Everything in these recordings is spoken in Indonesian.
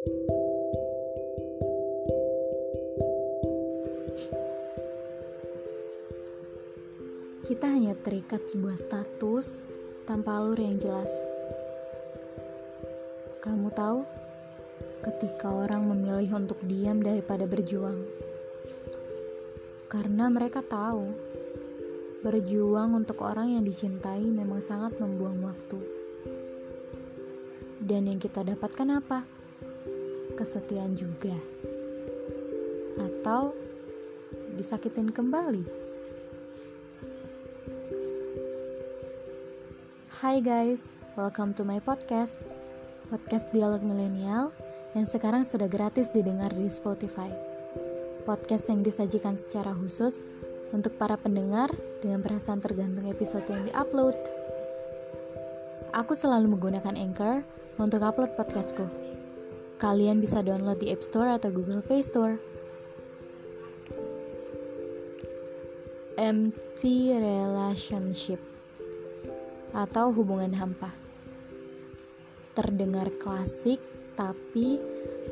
Kita hanya terikat sebuah status tanpa alur yang jelas. Kamu tahu, ketika orang memilih untuk diam daripada berjuang, karena mereka tahu berjuang untuk orang yang dicintai memang sangat membuang waktu. Dan yang kita dapatkan apa? Kesetiaan juga, atau disakitin kembali. Hai guys, welcome to my podcast. Podcast Dialog Milenial yang sekarang sudah gratis didengar di Spotify. Podcast yang disajikan secara khusus untuk para pendengar dengan perasaan tergantung episode yang diupload. Aku selalu menggunakan Anchor untuk upload podcastku Kalian bisa download di App Store atau Google Play Store Empty Relationship atau hubungan hampa. Terdengar klasik, tapi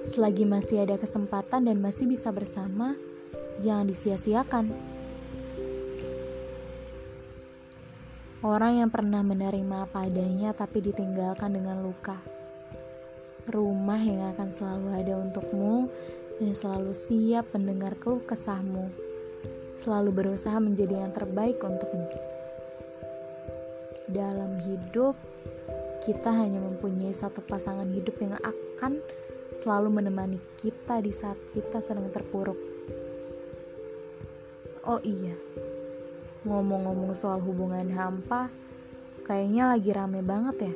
selagi masih ada kesempatan dan masih bisa bersama, jangan disia-siakan. Orang yang pernah menerima apa adanya tapi ditinggalkan dengan luka. Rumah yang akan selalu ada untukmu yang selalu siap mendengar keluh kesahmu. Selalu berusaha menjadi yang terbaik untukmu dalam hidup kita hanya mempunyai satu pasangan hidup yang akan selalu menemani kita di saat kita sedang terpuruk. Oh iya, ngomong-ngomong soal hubungan hampa, kayaknya lagi rame banget ya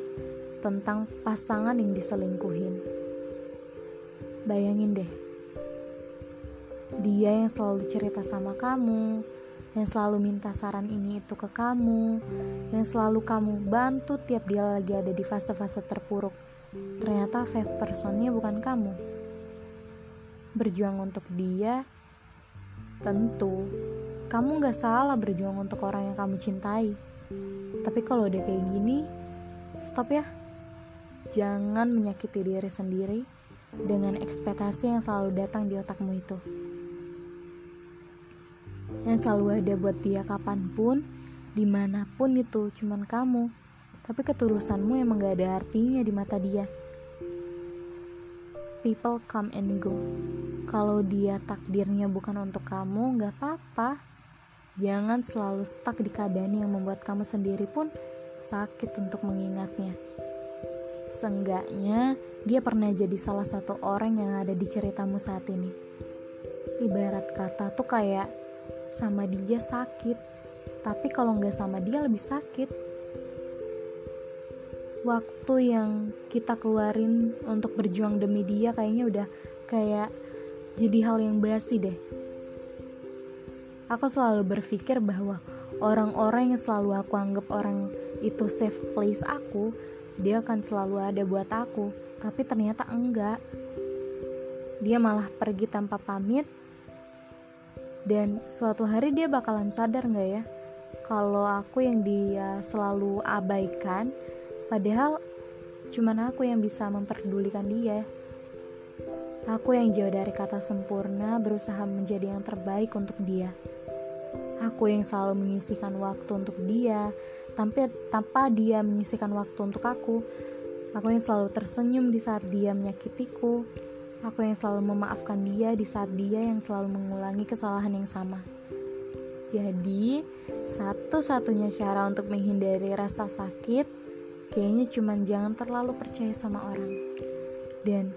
tentang pasangan yang diselingkuhin. Bayangin deh, dia yang selalu cerita sama kamu, yang selalu minta saran ini itu ke kamu, yang selalu kamu bantu tiap dia lagi ada di fase-fase terpuruk. Ternyata five personnya bukan kamu. Berjuang untuk dia, tentu kamu gak salah berjuang untuk orang yang kamu cintai. Tapi kalau udah kayak gini, stop ya. Jangan menyakiti diri sendiri dengan ekspektasi yang selalu datang di otakmu itu yang selalu ada buat dia kapan pun, di mana pun itu cuman kamu. Tapi ketulusanmu emang gak ada artinya di mata dia. People come and go. Kalau dia takdirnya bukan untuk kamu, gak apa-apa. Jangan selalu stuck di keadaan yang membuat kamu sendiri pun sakit untuk mengingatnya. Seenggaknya, dia pernah jadi salah satu orang yang ada di ceritamu saat ini. Ibarat kata tuh kayak sama dia sakit tapi kalau nggak sama dia lebih sakit waktu yang kita keluarin untuk berjuang demi dia kayaknya udah kayak jadi hal yang basi deh aku selalu berpikir bahwa orang-orang yang selalu aku anggap orang itu safe place aku dia akan selalu ada buat aku tapi ternyata enggak. Dia malah pergi tanpa pamit. Dan suatu hari dia bakalan sadar nggak ya? Kalau aku yang dia selalu abaikan padahal cuman aku yang bisa memperdulikan dia. Aku yang jauh dari kata sempurna berusaha menjadi yang terbaik untuk dia aku yang selalu menyisihkan waktu untuk dia tanpa tanpa dia menyisihkan waktu untuk aku aku yang selalu tersenyum di saat dia menyakitiku Aku yang selalu memaafkan dia di saat dia yang selalu mengulangi kesalahan yang sama. Jadi, satu-satunya cara untuk menghindari rasa sakit kayaknya cuma jangan terlalu percaya sama orang. Dan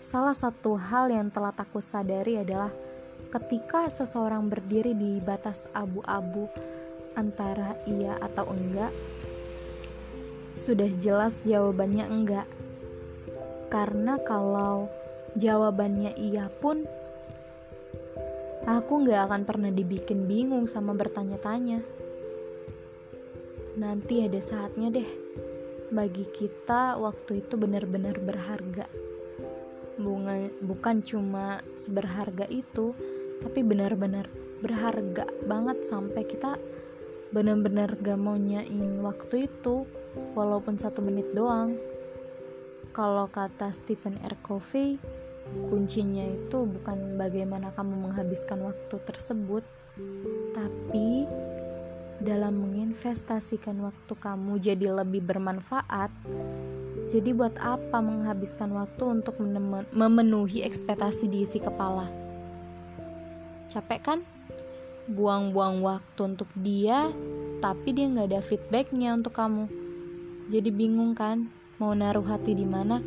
salah satu hal yang telah aku sadari adalah ketika seseorang berdiri di batas abu-abu antara iya atau enggak, sudah jelas jawabannya enggak. Karena kalau jawabannya iya pun, aku gak akan pernah dibikin bingung sama bertanya-tanya. Nanti ada saatnya deh, bagi kita waktu itu benar-benar berharga. Bunga, bukan cuma seberharga itu, tapi benar-benar berharga banget sampai kita benar-benar gak mau nyain waktu itu, walaupun satu menit doang. kalau kata Stephen R. Covey kuncinya itu bukan bagaimana kamu menghabiskan waktu tersebut tapi dalam menginvestasikan waktu kamu jadi lebih bermanfaat jadi buat apa menghabiskan waktu untuk memenuhi ekspektasi di isi kepala? Capek kan? Buang-buang waktu untuk dia, tapi dia nggak ada feedbacknya untuk kamu. Jadi bingung kan? Mau naruh hati di mana?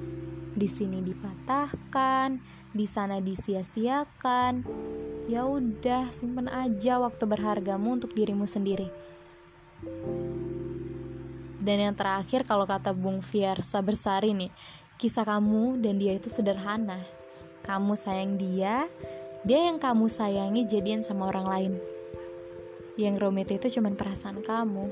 Di sini dipatahkan, di sana disia-siakan. Ya udah, simpen aja waktu berhargamu untuk dirimu sendiri. Dan yang terakhir kalau kata Bung Fiersa Bersari nih, kisah kamu dan dia itu sederhana. Kamu sayang dia, dia yang kamu sayangi jadian sama orang lain. Yang rumit itu cuma perasaan kamu.